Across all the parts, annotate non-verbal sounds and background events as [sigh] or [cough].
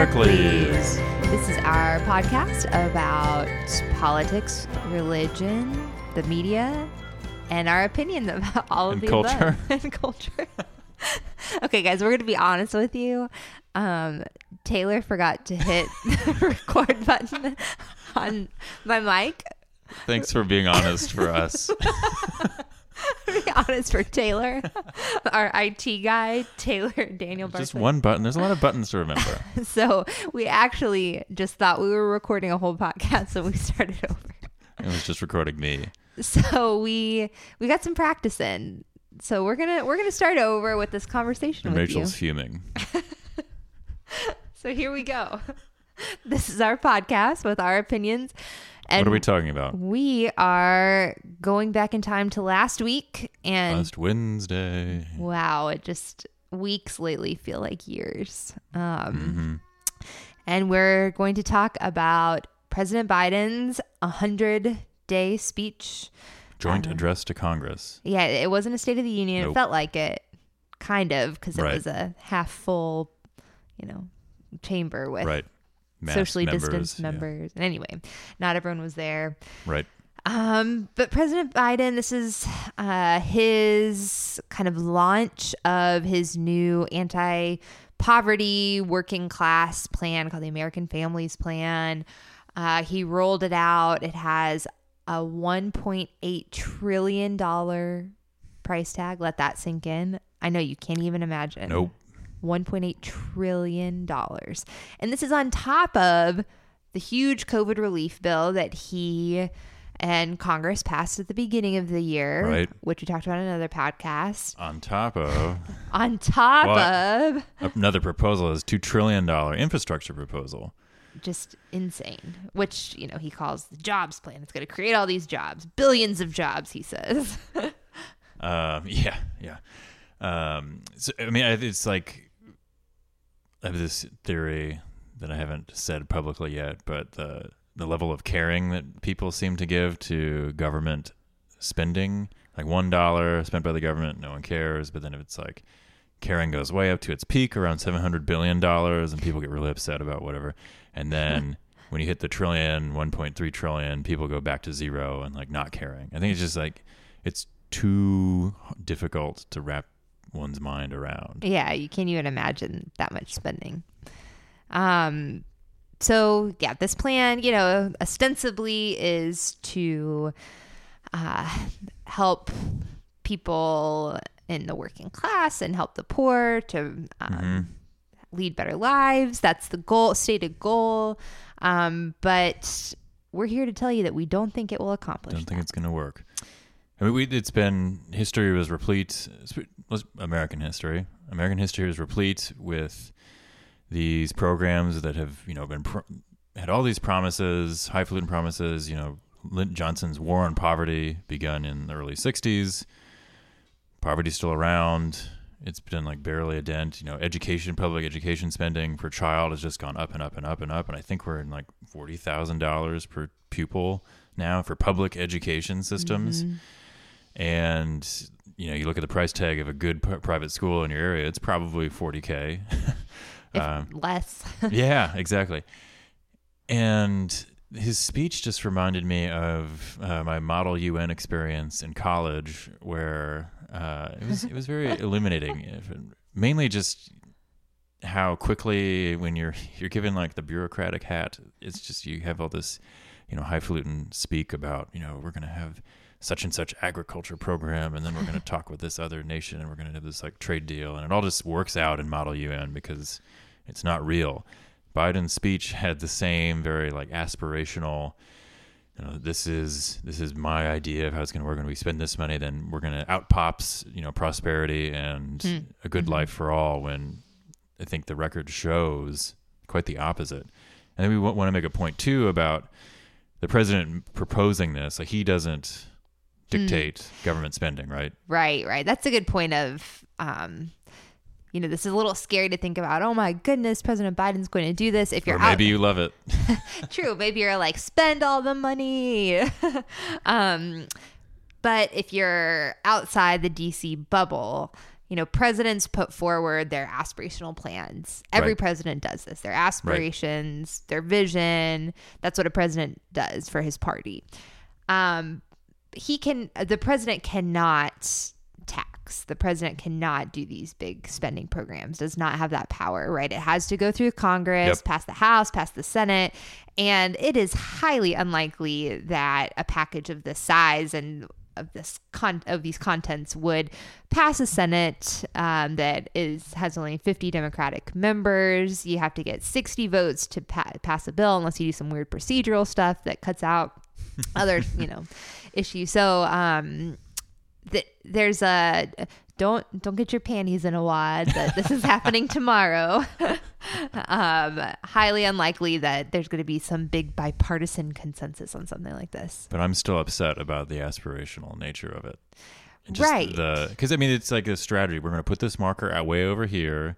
Barclays. This is our podcast about politics, religion, the media, and our opinion about all of And the culture. above. [laughs] and culture. [laughs] okay, guys, we're going to be honest with you. Um, Taylor forgot to hit [laughs] the record button on my mic. Thanks for being honest for us. To [laughs] be honest for Taylor, [laughs] our IT guy, Taylor Daniel Barkley. Just one button. There's a lot of buttons to remember. [laughs] So we actually just thought we were recording a whole podcast, so we started over. It was just recording me. So we we got some practice in. So we're gonna we're gonna start over with this conversation And with Rachel's you. fuming. So here we go. This is our podcast with our opinions. And what are we talking about? we are going back in time to last week and Last Wednesday. wow, it just weeks lately feel like years. Um hmm and we're going to talk about President Biden's 100 day speech. Joint Uh, address to Congress. Yeah, it wasn't a State of the Union. It felt like it, kind of, because it Right. was a half full, you know, chamber with Right. Mass socially members, distanced yeah. members. And anyway, not everyone was there. Right. Um, but President Biden, this is uh, his kind of launch of his new anti poverty working class plan called the American Families Plan. Uh, he rolled it out. It has a $1.8 trillion price tag. Let that sink in. I know you can't even imagine. Nope. $1.8 trillion. And this is on top of the huge COVID relief bill that he and Congress passed at the beginning of the year, Right. which we talked about in another podcast. On top of [laughs] On top What? of another proposal is $2 trillion infrastructure proposal. just insane, which, you know, he calls the jobs plan. It's going to create all these jobs, billions of jobs, he says. [laughs] Um, yeah, yeah. Um, so, I mean, it's like I have this theory that I haven't said publicly yet, but the the level of caring that people seem to give to government spending, like one dollar spent by the government, no one cares. But then if it's like caring goes way up to its peak around seven hundred billion dollars, and people get really upset about whatever, and then. [laughs] When you hit the trillion, 1.3 trillion, people go back to zero and like not caring. I think it's just like it's too difficult to wrap one's mind around. Yeah, you can't even imagine that much spending. Um, so yeah, this plan, you know, ostensibly is to uh, help people in the working class and help the poor to um, Mhm. lead better lives. That's the goal, stated goal. Um, but we're here to tell you that we don't think it will accomplish. Don't think that. it's going to work. I mean, we, it's been history was replete. Was American history. American history is replete with these programs that have you know been pro- had all these promises, highfalutin promises. You know, Lyndon Johnson's war on poverty begun in the early '60s. Poverty's still around. It's been like barely a dent. You know, education, public education spending per child has just gone up and up and up and up. And I think we're in like forty thousand dollars per pupil now for public education systems. Mhm. And you know, you look at the price tag of a good p- private school in your area; it's probably forty k. [laughs] Um, less. [laughs] yeah, exactly. And his speech just reminded me of uh, my Model UN experience in college, where uh, it was it was very [laughs] illuminating. Mainly just how quickly, when you're you're given like the bureaucratic hat, it's just you have all this, you know, highfalutin speak about you know we're gonna have such and such agriculture program, and then we're gonna [laughs] talk with this other nation, and we're gonna have this like trade deal, and it all just works out in Model UN because it's not real. Biden's speech had the same very like aspirational. You know, this is this is my idea of how it's going to work. When we spend this money, then we're going to out pops you know prosperity and Hmm. a good Mhm. life for all. When I think the record shows quite the opposite. And then we want to make a point too about the president proposing this. Like he doesn't dictate government spending, right? Right, right. That's a good point of um you know, this is a little scary to think about. Oh my goodness, President Biden's going to do this. If you're or maybe out, you love it. [laughs] [laughs] true, maybe you're like spend all the money. [laughs] um, but if you're outside the DC bubble, you know, presidents put forward their aspirational plans. Every Right. president does this. Their aspirations, their vision. That's what a president does for his party. Um, he can. The president cannot tax. The president cannot do these big spending programs. Does not have that power. Right. It has to go through Congress, Yep. pass the House, pass the Senate, and it is highly unlikely that a package of this size and of this con- of these contents would pass a Senate um, that is has only 50 Democratic members. You have to get 60 votes to pa- pass a bill, unless you do some weird procedural stuff that cuts out [laughs] other you know issues. So um, th- there's a don't don't get your panties in a wad that this is [laughs] happening tomorrow. [laughs] um, highly unlikely that there's going to be some big bipartisan consensus on something like this. But I'm still upset about the aspirational nature of it. Right. The because I mean it's like a strategy. We're going to put this marker out way over here.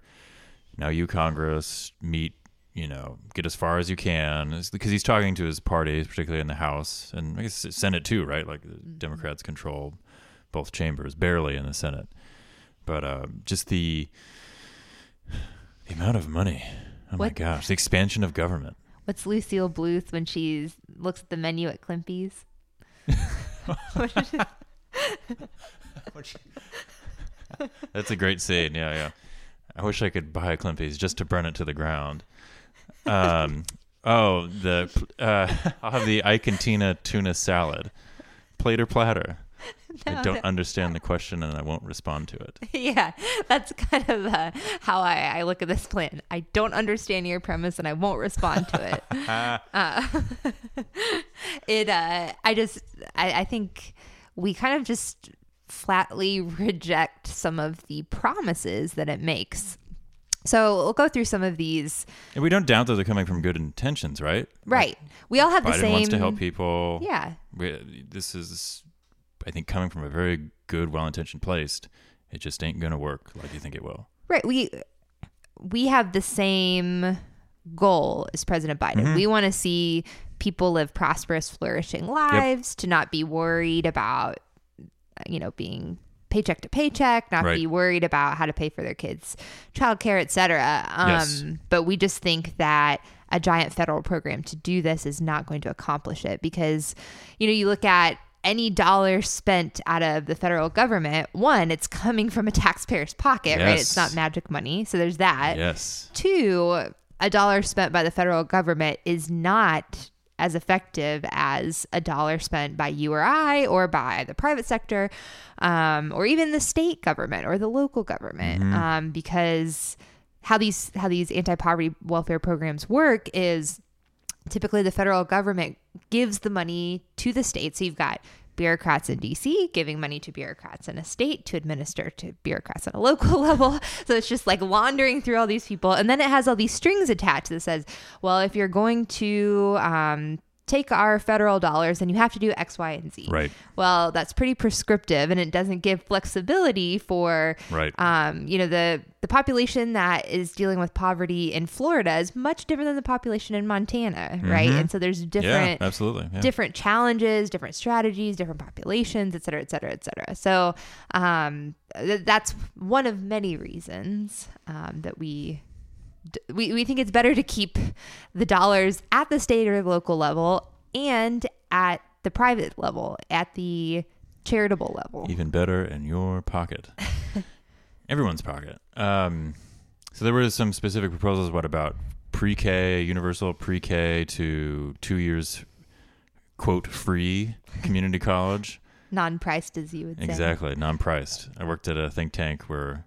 Now you Congress meet. You know, get as far as you can because he's talking to his party, particularly in the House and I guess Senate too, right? Like the Mm-hmm. Democrats control both chambers, barely in the Senate. But uh, just the the amount of money. Oh my gosh, the expansion of government. What's Lucille Bluth when she looks at the menu at Klimpy's? [laughs] That's a great scene. Yeah, yeah. I wish I could buy a Klimpy's just to burn it to the ground. Um, oh, the uh, I'll have the Ike and Tina tuna salad, plate or platter. [laughs] I don't no. understand the question and I won't respond to it. [laughs] yeah, that's kind of uh, how I, I look at this plan. I don't understand your premise and I won't respond to it. [laughs] uh, it, uh, I just, I, I think we kind of just flatly reject some of the promises that it makes. So we'll go through some of these. And we don't doubt that they're coming from good intentions, right? Right. We all have the same. Biden wants to help people. Yeah. We, this is, I think, coming from a very good, well-intentioned place. It just ain't gonna work like you think it will. Right. We we have the same goal as President Biden. Mm-hmm. We want to see people live prosperous, flourishing lives, to not be worried about you know being paycheck to paycheck, not Right. be worried about how to pay for their kids' childcare, et cetera. Um, Yes. But we just think that a giant federal program to do this is not going to accomplish it because, you know, you look at any dollar spent out of the federal government, one, it's coming from a taxpayer's pocket, right? It's not magic money. So there's that. Yes. Two, a dollar spent by the federal government is not as effective as a dollar spent by you or I or by the private sector um, or even the state government or the local government um, because how these how these anti-poverty welfare programs work is typically the federal government gives the money to the state. So you've got bureaucrats in DC giving money to bureaucrats in a state to administer to bureaucrats on a local [laughs] level. So it's just like laundering through all these people. And then it has all these strings attached that says, well, if you're going to um, take our federal dollars, and you have to do X, Y, and Z. Right. Well, that's pretty prescriptive and it doesn't give flexibility for Right. um, you know, the the population that is dealing with poverty in Florida is much different than the population in Montana, right? And so there's different yeah, absolutely. Yeah. different challenges, different strategies, different populations, et cetera, et cetera, et cetera. So um, th- that's one of many reasons um, that we, we we think it's better to keep the dollars at the state or local level and at the private level, at the charitable level. Even better in your pocket. [laughs] Everyone's pocket. Um, so there were some specific proposals. What about pre-K, universal pre-K to two years, quote, free community college? [laughs] Non-priced, as you would say. Exactly, non-priced. I worked at a think tank where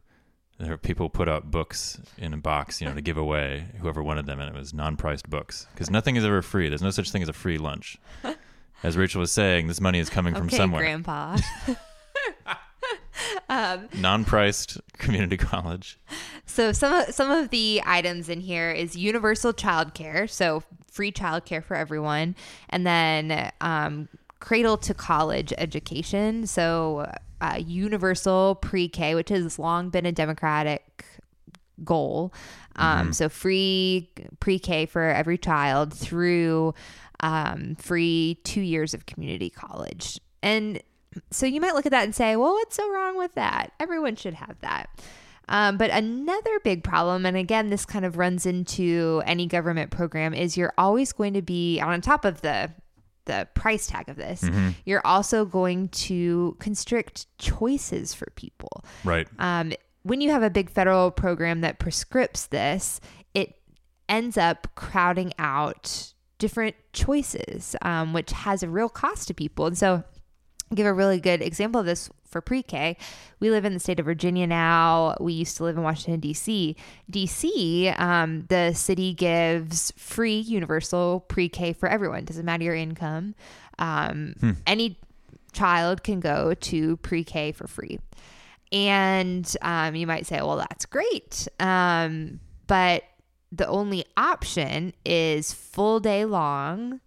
there were people put up books in a box, you know, to give away whoever wanted them, and it was non-priced books because nothing is ever free. There's no such thing as a free lunch. [laughs] As Rachel was saying, this money is coming from somewhere. Grandpa. [laughs] um, Non-priced community college. so some of, some of the items in here is universal childcare, so free childcare for everyone, and then um, cradle to college education. So uh, universal pre-K, which has long been a Democratic goal. Um, So free pre-K for every child through um, free two years of community college, and so you might look at that and say, well, what's so wrong with that? Everyone should have that. Um, but another big problem, and again, this kind of runs into any government program, is you're always going to be on top of the the price tag of this. Mm-hmm. You're also going to constrict choices for people. Right. Um, when you have a big federal program that prescripts this, it ends up crowding out different choices, um, which has a real cost to people. And so, I'll give a really good example of this for pre-K. We live in the state of Virginia now. We used to live in Washington D.C. D.C. Um, the city gives free universal pre-K for everyone. Doesn't matter your income. Um, Any child can go to pre-K for free. And um, you might say, well, that's great. Um, but the only option is full day long,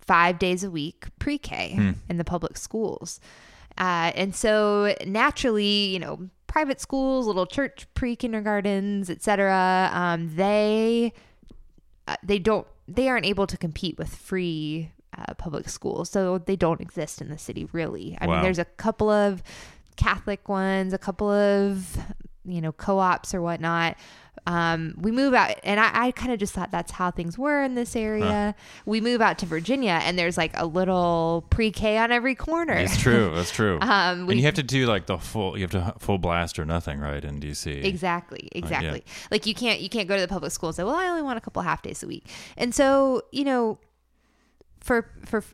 five days a week pre K in the public schools. Uh, and so naturally, you know, private schools, little church pre kindergartens, etc., um, they uh, they don't they aren't able to compete with free uh, public schools, so they don't exist in the city really. I mean, there's a couple of Catholic ones, a couple of you know co-ops or whatnot. Um, we move out, and I, I kind of just thought that's how things were in this area. We move out to Virginia, and there's like a little pre-K on every corner. It's true. That's true. [laughs] Um, we- and you have to do like the full. You have to full blast or nothing, right? In DC. Exactly, exactly. Like you can't you can't go to the public school and say, "Well, I only want a couple half days a week." And so, you know, for for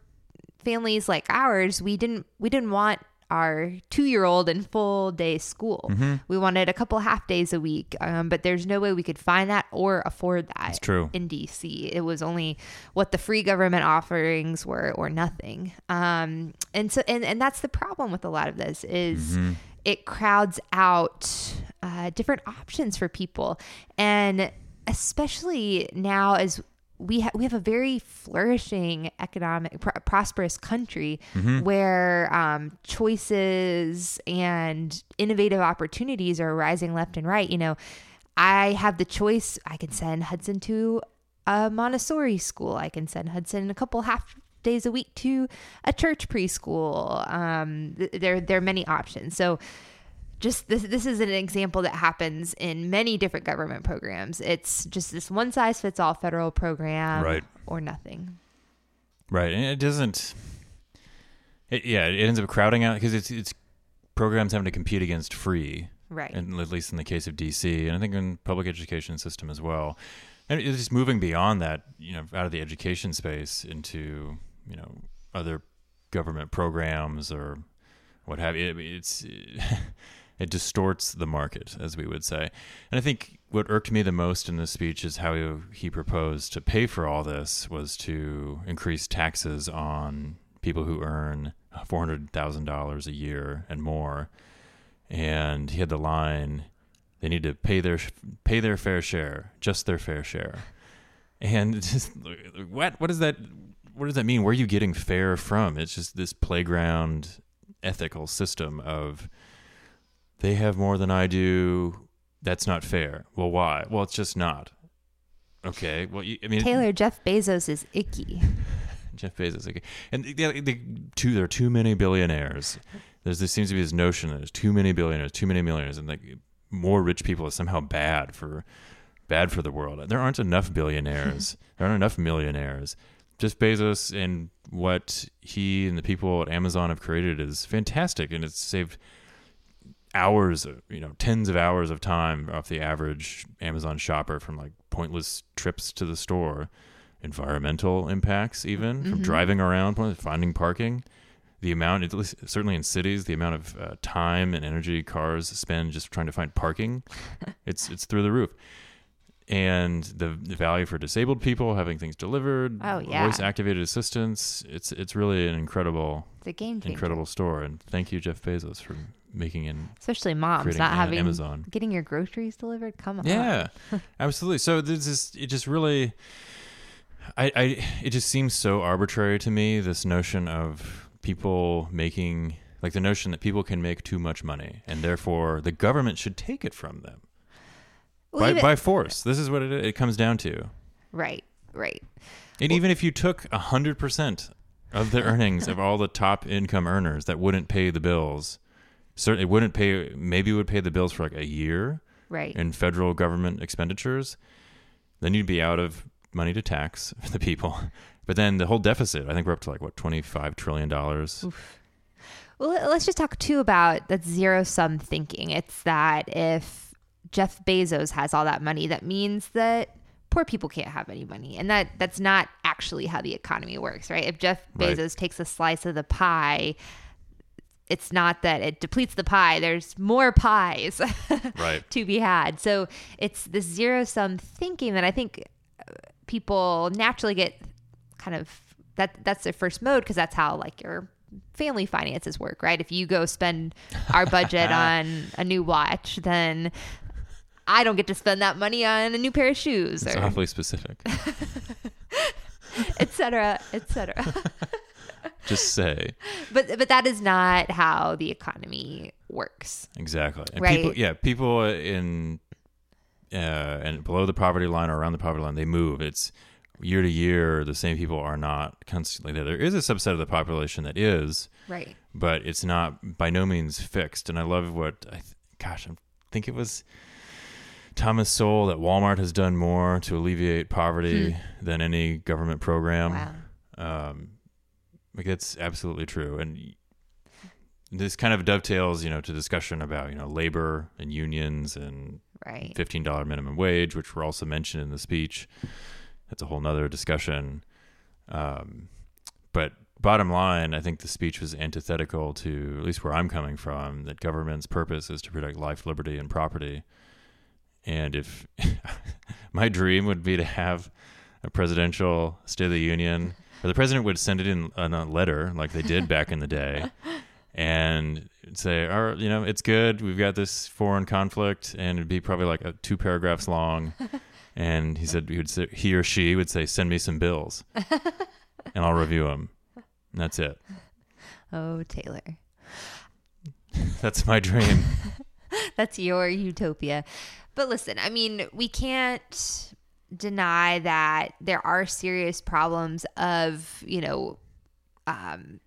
families like ours, we didn't we didn't want our two year old in full day school. Mm-hmm. We wanted a couple half days a week, um, but there's no way we could find that or afford that. It's true. in DC. It was only what the free government offerings were or nothing. Um, and so and and that's the problem with a lot of this is Mm-hmm. it crowds out uh, different options for people, and especially now as we ha- we have a very flourishing economic pr- prosperous country where um, choices and innovative opportunities are rising left and right. You know, I have the choice. I can send Hudson to a Montessori school. I can send Hudson a couple half days a week to a church preschool. Um, th- there there are many options. So just this this is an example that happens in many different government programs. It's just this one size fits all federal program Right. or nothing. Right, and it doesn't. It, yeah, it ends up crowding out because it's it's programs having to compete against free, Right. and at least in the case of DC, and I think in public education system as well. And it's just moving beyond that, you know, out of the education space into you know other government programs or what have you. I mean, It's [laughs] it distorts the market, as we would say. And I think what irked me the most in this speech is how he, proposed to pay for all this was to increase taxes on people who earn four hundred thousand dollars a year and more. And he had the line, "They need to pay their pay their fair share, just their fair share." And [laughs] just what what does that what does that mean? Where are you getting fair from? It's just this playground ethical system of they have more than I do. That's not fair. Well, why? Well, it's just not. Okay. Well, you, I mean, Taylor Jeff Bezos is icky. [laughs] Jeff Bezos. Okay. And the, the, two, there are too many billionaires. There's there seems to be this notion that there's too many billionaires, too many millionaires, and like more rich people is somehow bad for bad for the world. There aren't enough billionaires. [laughs] there aren't enough millionaires. Jeff Bezos and what he and the people at Amazon have created is fantastic, and it's saved hours, of, you know, tens of hours of time off the average Amazon shopper from like pointless trips to the store, environmental impacts, even from driving around, finding parking. The amount, at least certainly in cities, the amount of uh, time and energy cars spend just trying to find parking, [laughs] it's it's through the roof. And the, the value for disabled people having things delivered, Oh, yeah. voice activated assistance, it's it's really an incredible It's a game changer. incredible store. And thank you, Jeff Bezos, for making an Especially moms not having Amazon. getting your groceries delivered. Come on. Yeah, [laughs] absolutely. So this is it. Just really, I, I, it just seems so arbitrary to me. This notion of people making like the notion that people can make too much money, and therefore the government should take it from them Well, by even- by force. This is what it it comes down to. right. Right. And even if you took hundred percent of the earnings of all the top income earners that wouldn't pay the bills. Certainly wouldn't pay. Maybe it would pay the bills for like a year right. in federal government expenditures. Then you'd be out of money to tax [laughs] the people. But then the whole deficit, I think we're up to like what twenty five trillion dollars. Well, let- let's just talk too about that zero sum thinking. It's that if Jeff Bezos has all that money, that means that poor people can't have any money, and that that's not actually how the economy works, right? If Jeff Right. Bezos takes a slice of the pie, it's not that it depletes the pie. There's more pies [laughs] Right. to be had. So it's this zero sum thinking that I think uh, people naturally get kind of that that's their first mode because that's how like your family finances work, right? If you go spend our budget [laughs] on a new watch, then I don't get to spend that money on a new pair of shoes It's or awfully specific. [laughs] et cetera, et cetera. Just say but but that is not how the economy works. exactly. And Right. People, yeah, people in uh, and below the poverty line or around the poverty line, they move. It's year to year. The same people are not constantly there. There is a subset of the population that is, Right. but it's not by no means fixed. And I love what I, th- gosh, I think it was Thomas Sowell that Walmart has done more to alleviate poverty than any government program. Wow. Um, like it's absolutely true, and this kind of dovetails, you know, to discussion about you know labor and unions and Right. fifteen dollar minimum wage, which were also mentioned in the speech. That's a whole nother discussion. Um, but bottom line, I think the speech was antithetical to at least where I'm coming from. That government's purpose is to protect life, liberty, and property. And if [laughs] my dream would be to have a presidential State of the Union, or the president would send it in, in a letter like they did back in the day, [laughs] and say, "All right, you know, it's good. We've got this foreign conflict, and it'd be probably like a, two paragraphs long." [laughs] And he said he would say, he or she would say, "Send me some bills, [laughs] and I'll review them." And that's it. Oh, Taylor. That's my dream. That's your utopia. But listen, I mean, we can't deny that there are serious problems of, you know, um,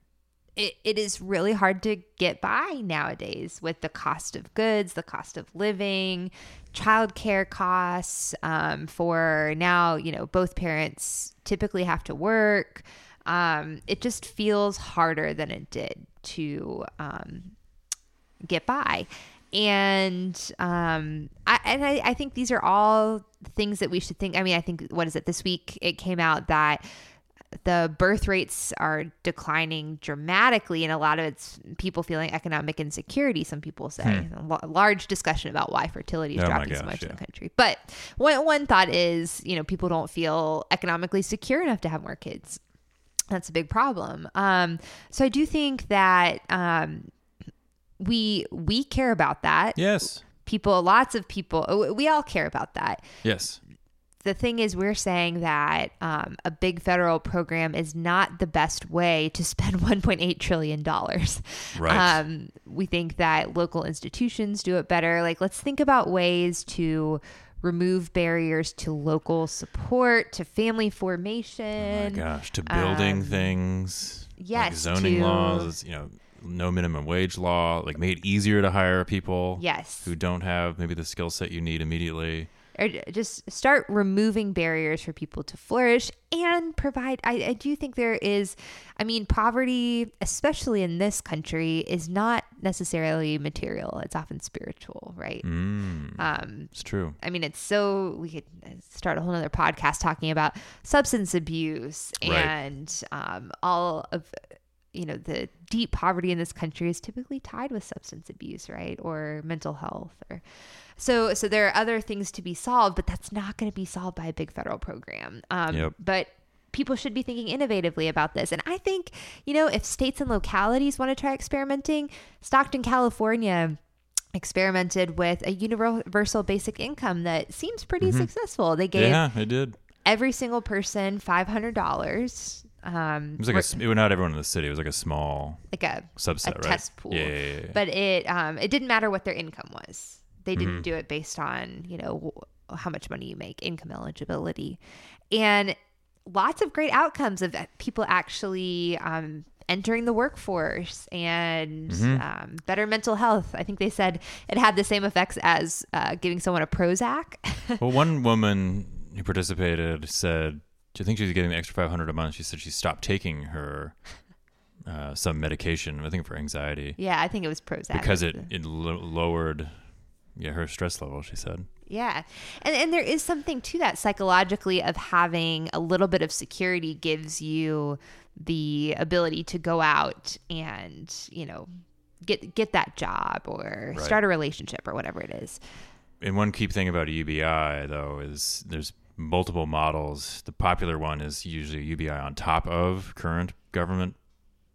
it, it is really hard to get by nowadays with the cost of goods, the cost of living, childcare costs. Um, for now, you know, both parents typically have to work. Um, it just feels harder than it did to um, get by. And um, I and I, I think these are all things that we should think. I mean, I think what is it this week? It came out that the birth rates are declining dramatically, and a lot of it's people feeling economic insecurity. Some people say a lo- large discussion about why fertility is Hmm. Oh dropping so gosh, much in the country. But one one thought is, you know, people don't feel economically secure enough to have more kids. That's a big problem. Um, so I do think that um, we we care about that. yes, People, lots of people, uh, we all care about that. yes, The thing is, we're saying that um, a big federal program is not the best way to spend [laughs] 1.8 trillion dollars. Right. Um, we think that local institutions do it better. Like, let's think about ways to remove barriers to local support, to family Oh my formation. gosh, to building um, things, yes, like zoning to- laws, you know, no minimum wage law, like made it easier to hire people yes. who don't have maybe the skill set you need immediately. or just start removing barriers for people to flourish and provide I, I do think there is i mean poverty especially in this country is not necessarily material it's often spiritual right Mm, um it's true. I mean, it's so we could start a whole other podcast talking about substance abuse Right. and um, all of you know the deep poverty in this country is typically tied with substance abuse, right, or mental health, or so. So there are other things to be solved, but that's not going to be solved by a big federal program. Um, Yep. But people should be thinking innovatively about this. And I think, you know, if states and localities want to try experimenting, Stockton, California experimented with a universal basic income that seems pretty successful. They gave Yeah, it did. every single person $500. Um, It was like a, not everyone in the city. It was like a small like a subset, a right? test pool. Yeah, yeah, yeah, yeah. but it um, it didn't matter what their income was. They didn't Mm-hmm. do it based on you know how much money you make, income eligibility, and lots of great outcomes of people actually um, entering the workforce and Mm-hmm. um, better mental health. I think they said it had the same effects as uh, giving someone a Prozac. [laughs] Well, one woman who participated said, "Do you think she's getting the extra five hundred a month?" She said she stopped taking her uh, some medication, I think for anxiety, yeah, I think it was Prozac. because it [laughs] it lo- lowered yeah her stress level. She said. Yeah. And and there is something to that psychologically of having a little bit of security gives you the ability to go out and, you know, get get that job or Right. start a relationship or whatever it is. And one key thing about a UBI though is there's multiple models. The popular one is usually UBI on top of current government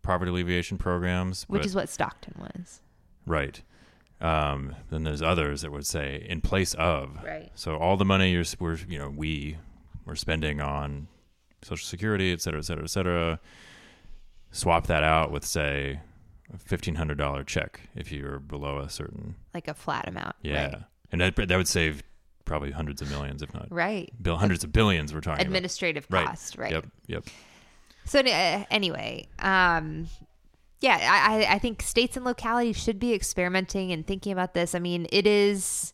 poverty alleviation programs, Which but- is what Stockton was. right. Um, then there's others that would say in place of. Right. So all the money you're we're you know we we're spending on Social Security, et cetera, et cetera, et cetera. Swap that out with say a fifteen hundred dollar check if you're below a certain Like a flat amount. yeah, Right. and that that would save probably hundreds of millions, if not Right. bill hundreds of billions. We're talking Administrative about. cost, right? Yep. Yep. So uh, anyway, um, yeah, I- I think states and localities should be experimenting and thinking about this. I mean, it is,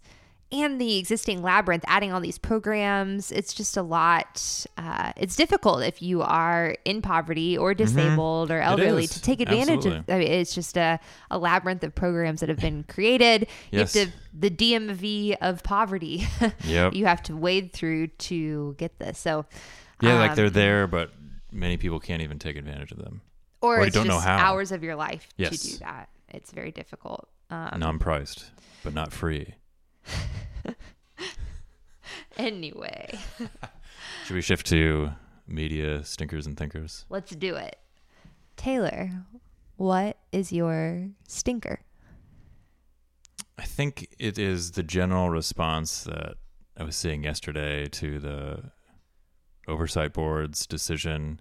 and the existing labyrinth, adding all these programs, it's just a lot. Uh, it's difficult if you are in poverty or disabled or elderly to take advantage of. I mean, it's just a, a labyrinth of programs that have been created. Yes. You have to the DMV of poverty. [laughs] Yep. you have to wade through to get this. So. Yeah, like um, they're there, but many people can't even take advantage of them. or Or it's don't know how. hours of your life Yes. to do that. It's very difficult. Um, Non-priced, but not free. [laughs] Anyway, [laughs] Should we shift to media stinkers and thinkers? let's do it. Taylor, what is your stinker? I think it is the general response that I was seeing yesterday to the oversight board's decision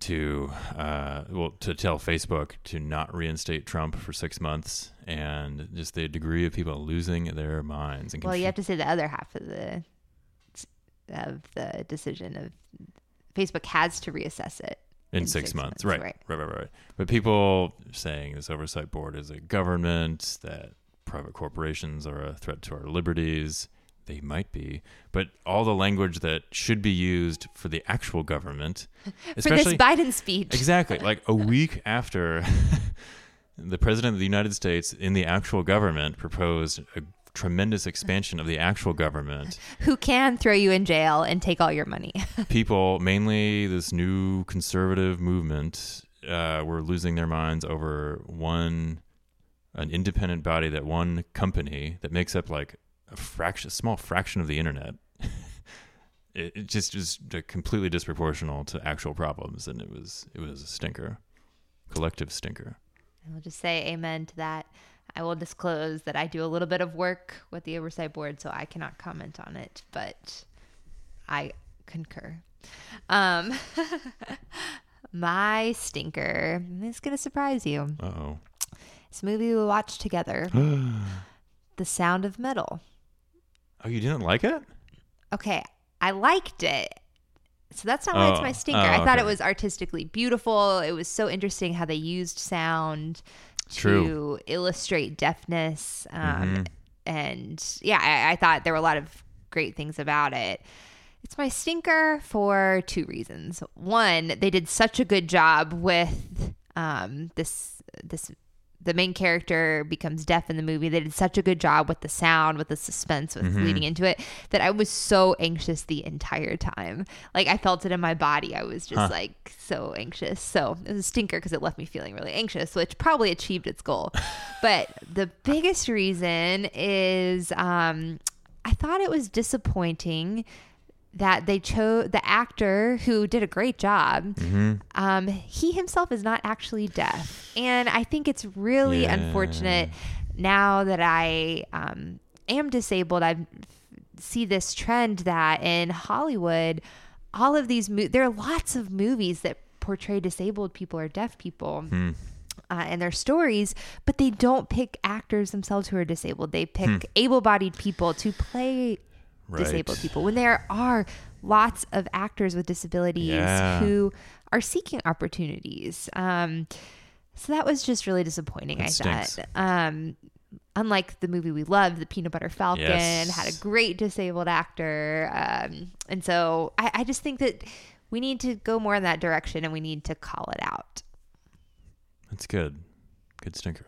to uh, well to tell Facebook to not reinstate Trump for six months, and just the degree of people losing their minds. And Well, you have to say the other half of the of the decision of Facebook has to reassess it in, in six, six months. months, Right, right. right, right, right. But people saying this oversight board is a government, that private corporations are a threat to our liberties. They might be, but all the language that should be used for the actual government, [laughs] for this especially Biden speech. exactly [laughs] like a week after [laughs] the president of the United States in the actual government proposed a tremendous expansion of the actual government Who can throw you in jail and take all your money? people, mainly this new conservative movement, uh, were losing their minds over one, an independent body that one company that makes up like a fraction, a small fraction of the internet. [laughs] it, it just is completely disproportional to actual problems, and it was it was a stinker, collective stinker. I'll just say amen to that. I will disclose that I do a little bit of work with the oversight board, so I cannot comment on it, but I concur. Um, [laughs] my stinker is going to surprise you. Uh oh. This movie we watched together, [gasps] The Sound of Metal. Oh, you didn't like it? Okay, I liked it. So that's not why it's Oh, my stinker. oh, I thought okay. it was artistically beautiful. It was so interesting how they used sound to illustrate deafness. Um, Mhm. And yeah, I, I thought there were a lot of great things about it. It's my stinker for two reasons. One, they did such a good job with um, this this the main character becomes deaf in the movie. They did such a good job with the sound, with the suspense, with Mm-hmm. leading into it that I was so anxious the entire time. Like I felt it in my body. I was just Huh. like so anxious. So it was a stinker because it left me feeling really anxious, which probably achieved its goal. [laughs] but the biggest reason is um, I thought it was disappointing that they chose the actor who did a great job. Mm-hmm. Um, he himself is not actually deaf, and I think it's really Yeah. unfortunate now that I um, am disabled. I see this trend that in Hollywood, all of these mo- there are lots of movies that portray disabled people or deaf people Hmm. uh, and their stories, but they don't pick actors themselves who are disabled. They pick Hmm. able-bodied people to play Right. disabled people when there are lots of actors with disabilities Yeah. who are seeking opportunities. Um, so that was just really disappointing. That I stinks. thought. Um, unlike the movie we loved, The Peanut Butter Falcon, Yes. had a great disabled actor, um, and so I, I just think that we need to go more in that direction, and we need to call it out. That's good. Good stinker.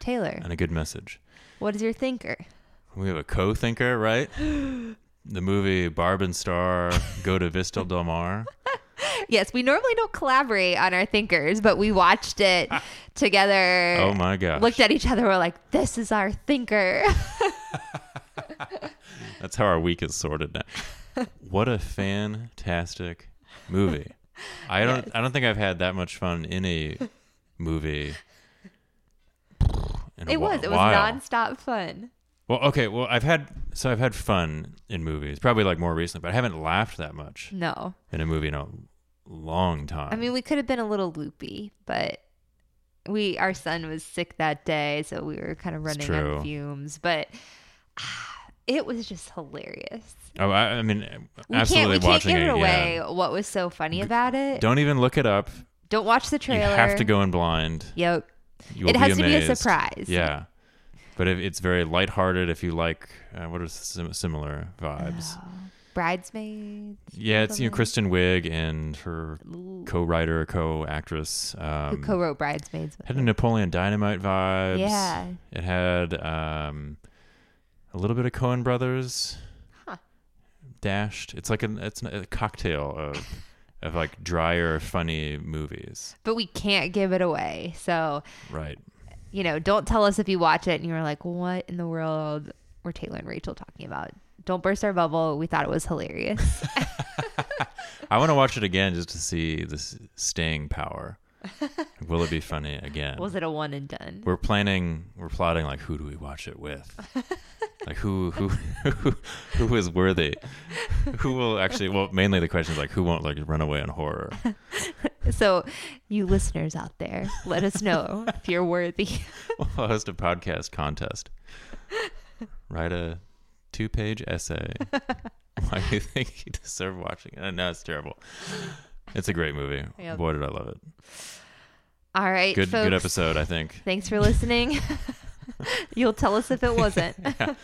Taylor, And a good message. what is your thinker? We have a co thinker, right? [gasps] the movie Barb and Star go to Vista Del Mar. [laughs] Yes, we normally don't collaborate on our thinkers, but we watched it [laughs] together. Oh my gosh. Looked at each other, we're like, "This is our thinker." [laughs] That's how our week is sorted now. what a fantastic movie. I don't Yes. I don't think I've had that much fun in a movie. in a it was. whi- It was nonstop fun. Well, okay, well I've had so I've had fun in movies, probably like more recently, but I haven't laughed that much No, in a movie in a long time. I mean we could have been a little loopy, but we our son was sick that day, so we were kind of running on fumes. But [sighs] it was just hilarious. oh, I, I mean We absolutely can't we can't watching give it away. yeah. What was so funny about it? Don't, even look it up. Don't watch the trailer. You have to go in blind. Yep. You will It has to be a surprise. Yeah. But if it's very lighthearted if you like uh, what are sim- similar vibes. Bridesmaids. Yeah, it's you know. Kristen Wiig and her Ooh. co-writer, co-actress. Who Um, co-wrote Bridesmaids? had a Napoleon Dynamite vibes. Yeah. It had um, a little bit of Coen Brothers. Huh. Dashed. It's like a it's a cocktail of [laughs] of like drier, funny movies. But we can't give it away. So, Right. You know, don't tell us if you watch it and you're like, what in the world were Taylor and Rachel talking about? Don't burst our bubble. We thought it was hilarious. [laughs] [laughs] I want to watch it again just to see this staying power. Will it be funny again? was it a one and done? We're planning. We're plotting like who do we watch it with? [laughs] like who who who [laughs] who is worthy? Who will actually? Well, mainly the question is like who won't like run away in horror? [laughs] So, you listeners out there, let us know if you're worthy. [laughs] We'll host a podcast contest. Write a two-page essay. Why do you think you deserve watching it? No, it's terrible. It's a great movie. Yep. Boy, did I love it. All right, Good, folks. good episode. I think. Thanks for listening. You'll tell us if it wasn't. [laughs]